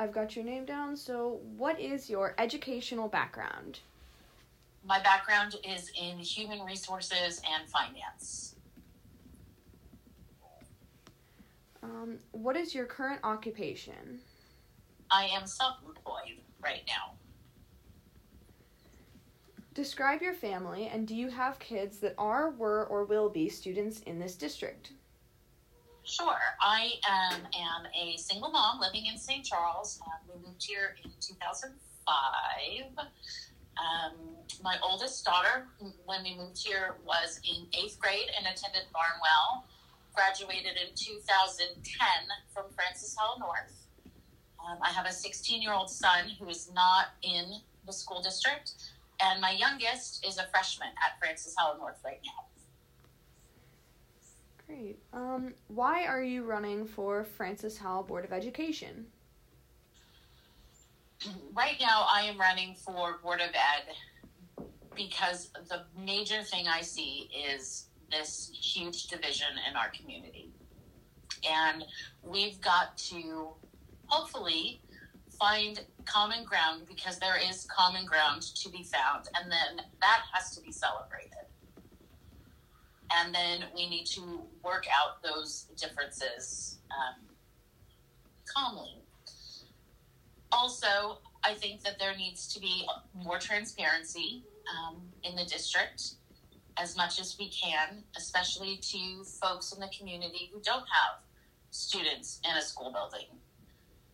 I've got your name down. So, what is your educational background? My background is in human resources and finance. Um, what is your current occupation? I am self employed right now. Describe your family and do you have kids that are, were, or will be students in this district? Sure. I um, am a single mom living in St. Charles. Uh, we moved here in 2005. Um, my oldest daughter, when we moved here, was in eighth grade and attended Barnwell. Graduated in 2010 from Francis Howell North. Um, I have a 16 year old son who is not in the school district, and my youngest is a freshman at Francis Howell North right now. Great. Um, why are you running for Francis Howell Board of Education? Right now, I am running for Board of Ed because the major thing I see is this huge division in our community. And we've got to hopefully find common ground because there is common ground to be found, and then that has to be celebrated. And then we need to work out those differences um, calmly. Also, I think that there needs to be more transparency um, in the district as much as we can, especially to folks in the community who don't have students in a school building.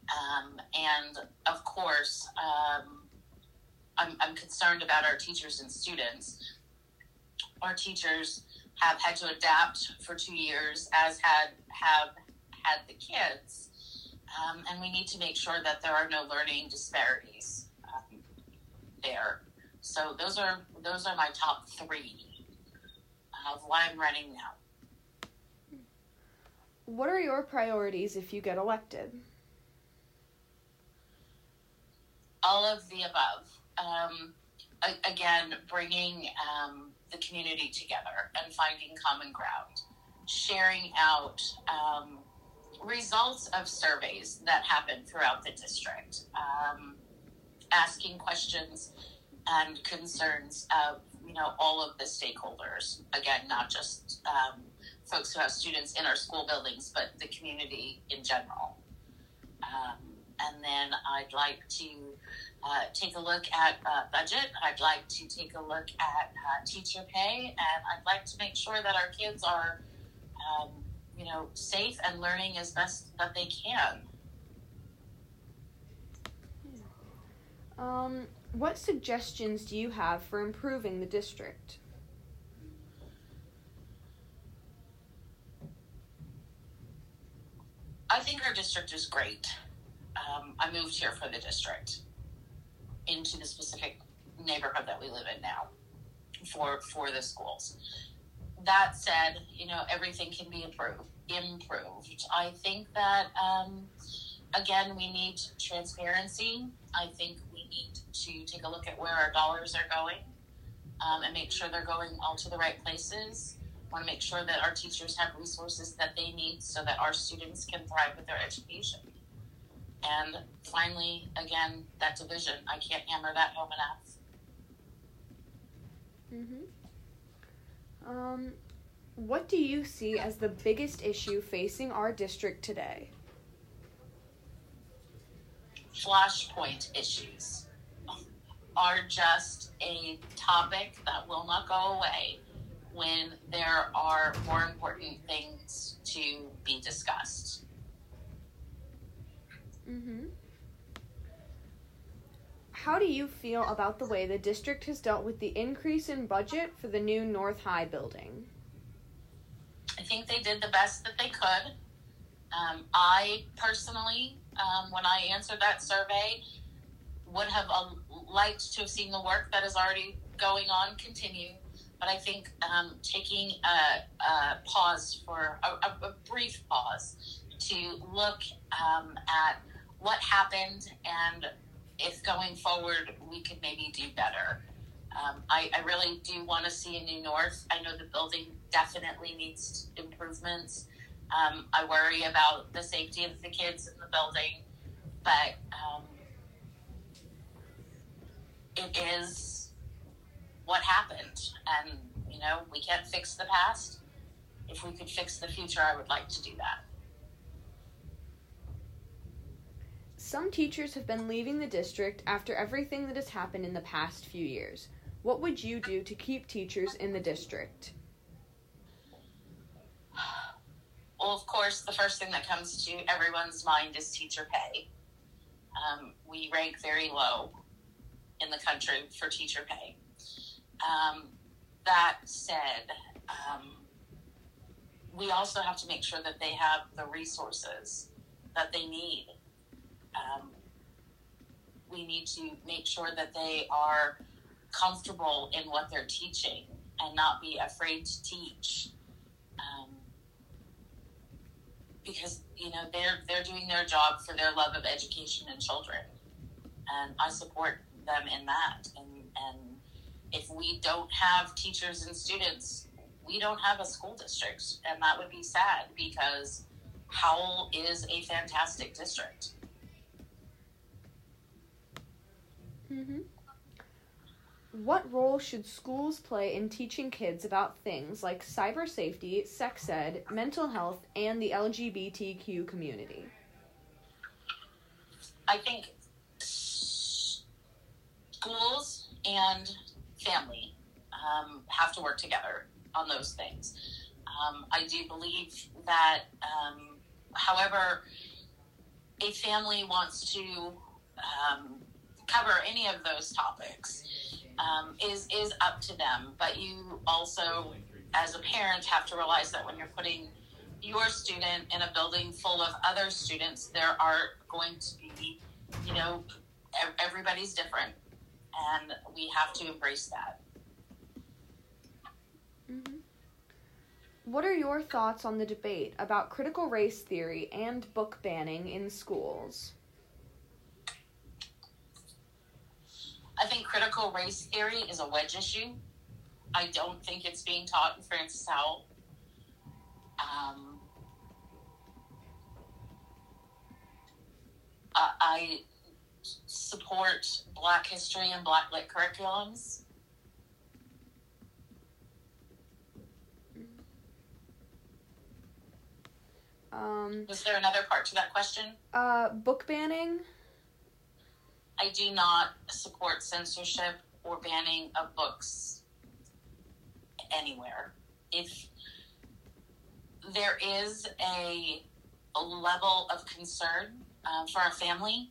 Um, and of course, um, I'm, I'm concerned about our teachers and students. Our teachers have had to adapt for two years, as had have had the kids, um, and we need to make sure that there are no learning disparities um, there. So those are those are my top three of why I'm running now. What are your priorities if you get elected? all of the above. Um, a- again, bringing um, the community together and finding common ground, sharing out um, results of surveys that happen throughout the district, um, asking questions and concerns of you know all of the stakeholders. Again, not just um, folks who have students in our school buildings, but the community in general. Um, and then I'd like to uh, take a look at uh, budget. I'd like to take a look at uh, teacher pay, and I'd like to make sure that our kids are, um, you know, safe and learning as best that they can. Um, what suggestions do you have for improving the district? I think our district is great. Um, I moved here for the district into the specific neighborhood that we live in now for for the schools. That said, you know everything can be improved. Improved. I think that um, again we need transparency. I think we need to take a look at where our dollars are going um, and make sure they're going all to the right places. Want to make sure that our teachers have resources that they need so that our students can thrive with their education. And finally, again, that division. I can't hammer that home enough. Mm-hmm. Um, what do you see as the biggest issue facing our district today? Flashpoint issues are just a topic that will not go away when there are more important things to be discussed. Mm-hmm. How do you feel about the way the district has dealt with the increase in budget for the new North High building? I think they did the best that they could. Um, I personally, um, when I answered that survey, would have uh, liked to have seen the work that is already going on continue. But I think um, taking a, a, pause for a, a, brief pause to look um, at what happened and if going forward we could maybe do better. Um, I, I, really do want to see a new north. I know the building definitely needs improvements. Um, I worry about the safety of the kids in the building. but um, it is what happened, and you know we can't fix the past. If we could fix the future, I would like to do that. Some teachers have been leaving the district after everything that has happened in the past few years. What would you do to keep teachers in the district? Well, of course, the first thing that comes to everyone's mind is teacher pay. Um, we rank very low in the country for teacher pay. Um, that said, um, we also have to make sure that they have the resources that they need. Um, we need to make sure that they are comfortable in what they're teaching and not be afraid to teach. Um, because you know they're they're doing their job for their love of education and children, and I support them in that. And and if we don't have teachers and students, we don't have a school district, and that would be sad because Howell is a fantastic district. Mm-hmm. What role should schools play in teaching kids about things like cyber safety, sex ed, mental health, and the LGBTQ community? I think schools and family um, have to work together on those things. Um, I do believe that, um, however, a family wants to um, cover any of those topics um, is is up to them. But you also, as a parent, have to realize that when you're putting your student in a building full of other students, there are going to be, you know, everybody's different, and we have to embrace that. Mm-hmm. What are your thoughts on the debate about critical race theory and book banning in schools? I think critical race theory is a wedge issue. I don't think it's being taught in Francis Howell. Um, I support Black history and Black lit curriculums. Um, Was there another part to that question? Uh, book banning. I do not support censorship or banning of books anywhere. If there is a, a level of concern uh, for our family,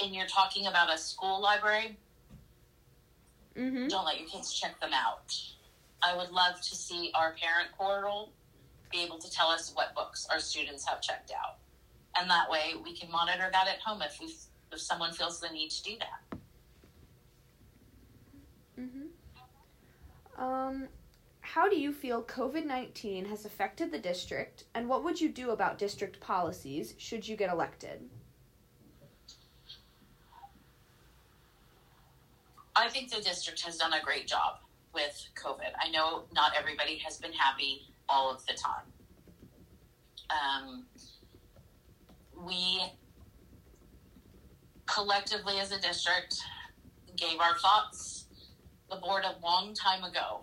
and you're talking about a school library, mm-hmm. don't let your kids check them out. I would love to see our parent portal be able to tell us what books our students have checked out and that way we can monitor that at home if we if someone feels the need to do that. Mm-hmm. Um, how do you feel COVID nineteen has affected the district, and what would you do about district policies should you get elected? I think the district has done a great job with COVID. I know not everybody has been happy all of the time. Um, we collectively as a district gave our thoughts. The board a long time ago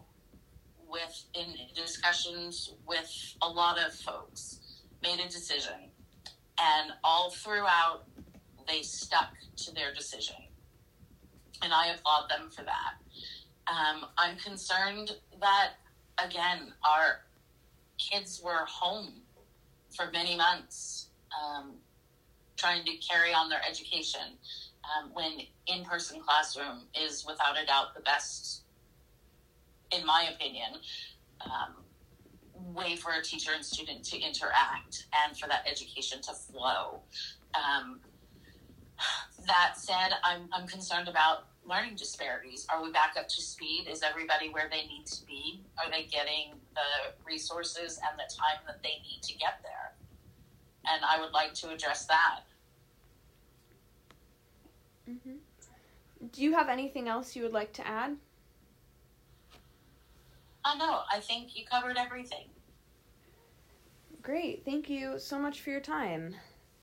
with in discussions with a lot of folks made a decision. And all throughout they stuck to their decision. And i applaud them for that. Um, i'm concerned that again our kids were home for many months. Um, trying to carry on their education um, when in person classroom is without a doubt the best, in my opinion, um, way for a teacher and student to interact and for that education to flow. Um, that said, I'm, I'm concerned about learning disparities. Are we back up to speed? Is everybody where they need to be? Are they getting the resources and the time that they need to get there? And I would like to address that. Mm-hmm. Do you have anything else you would like to add? Oh, no, I think you covered everything. Great. Thank you so much for your time.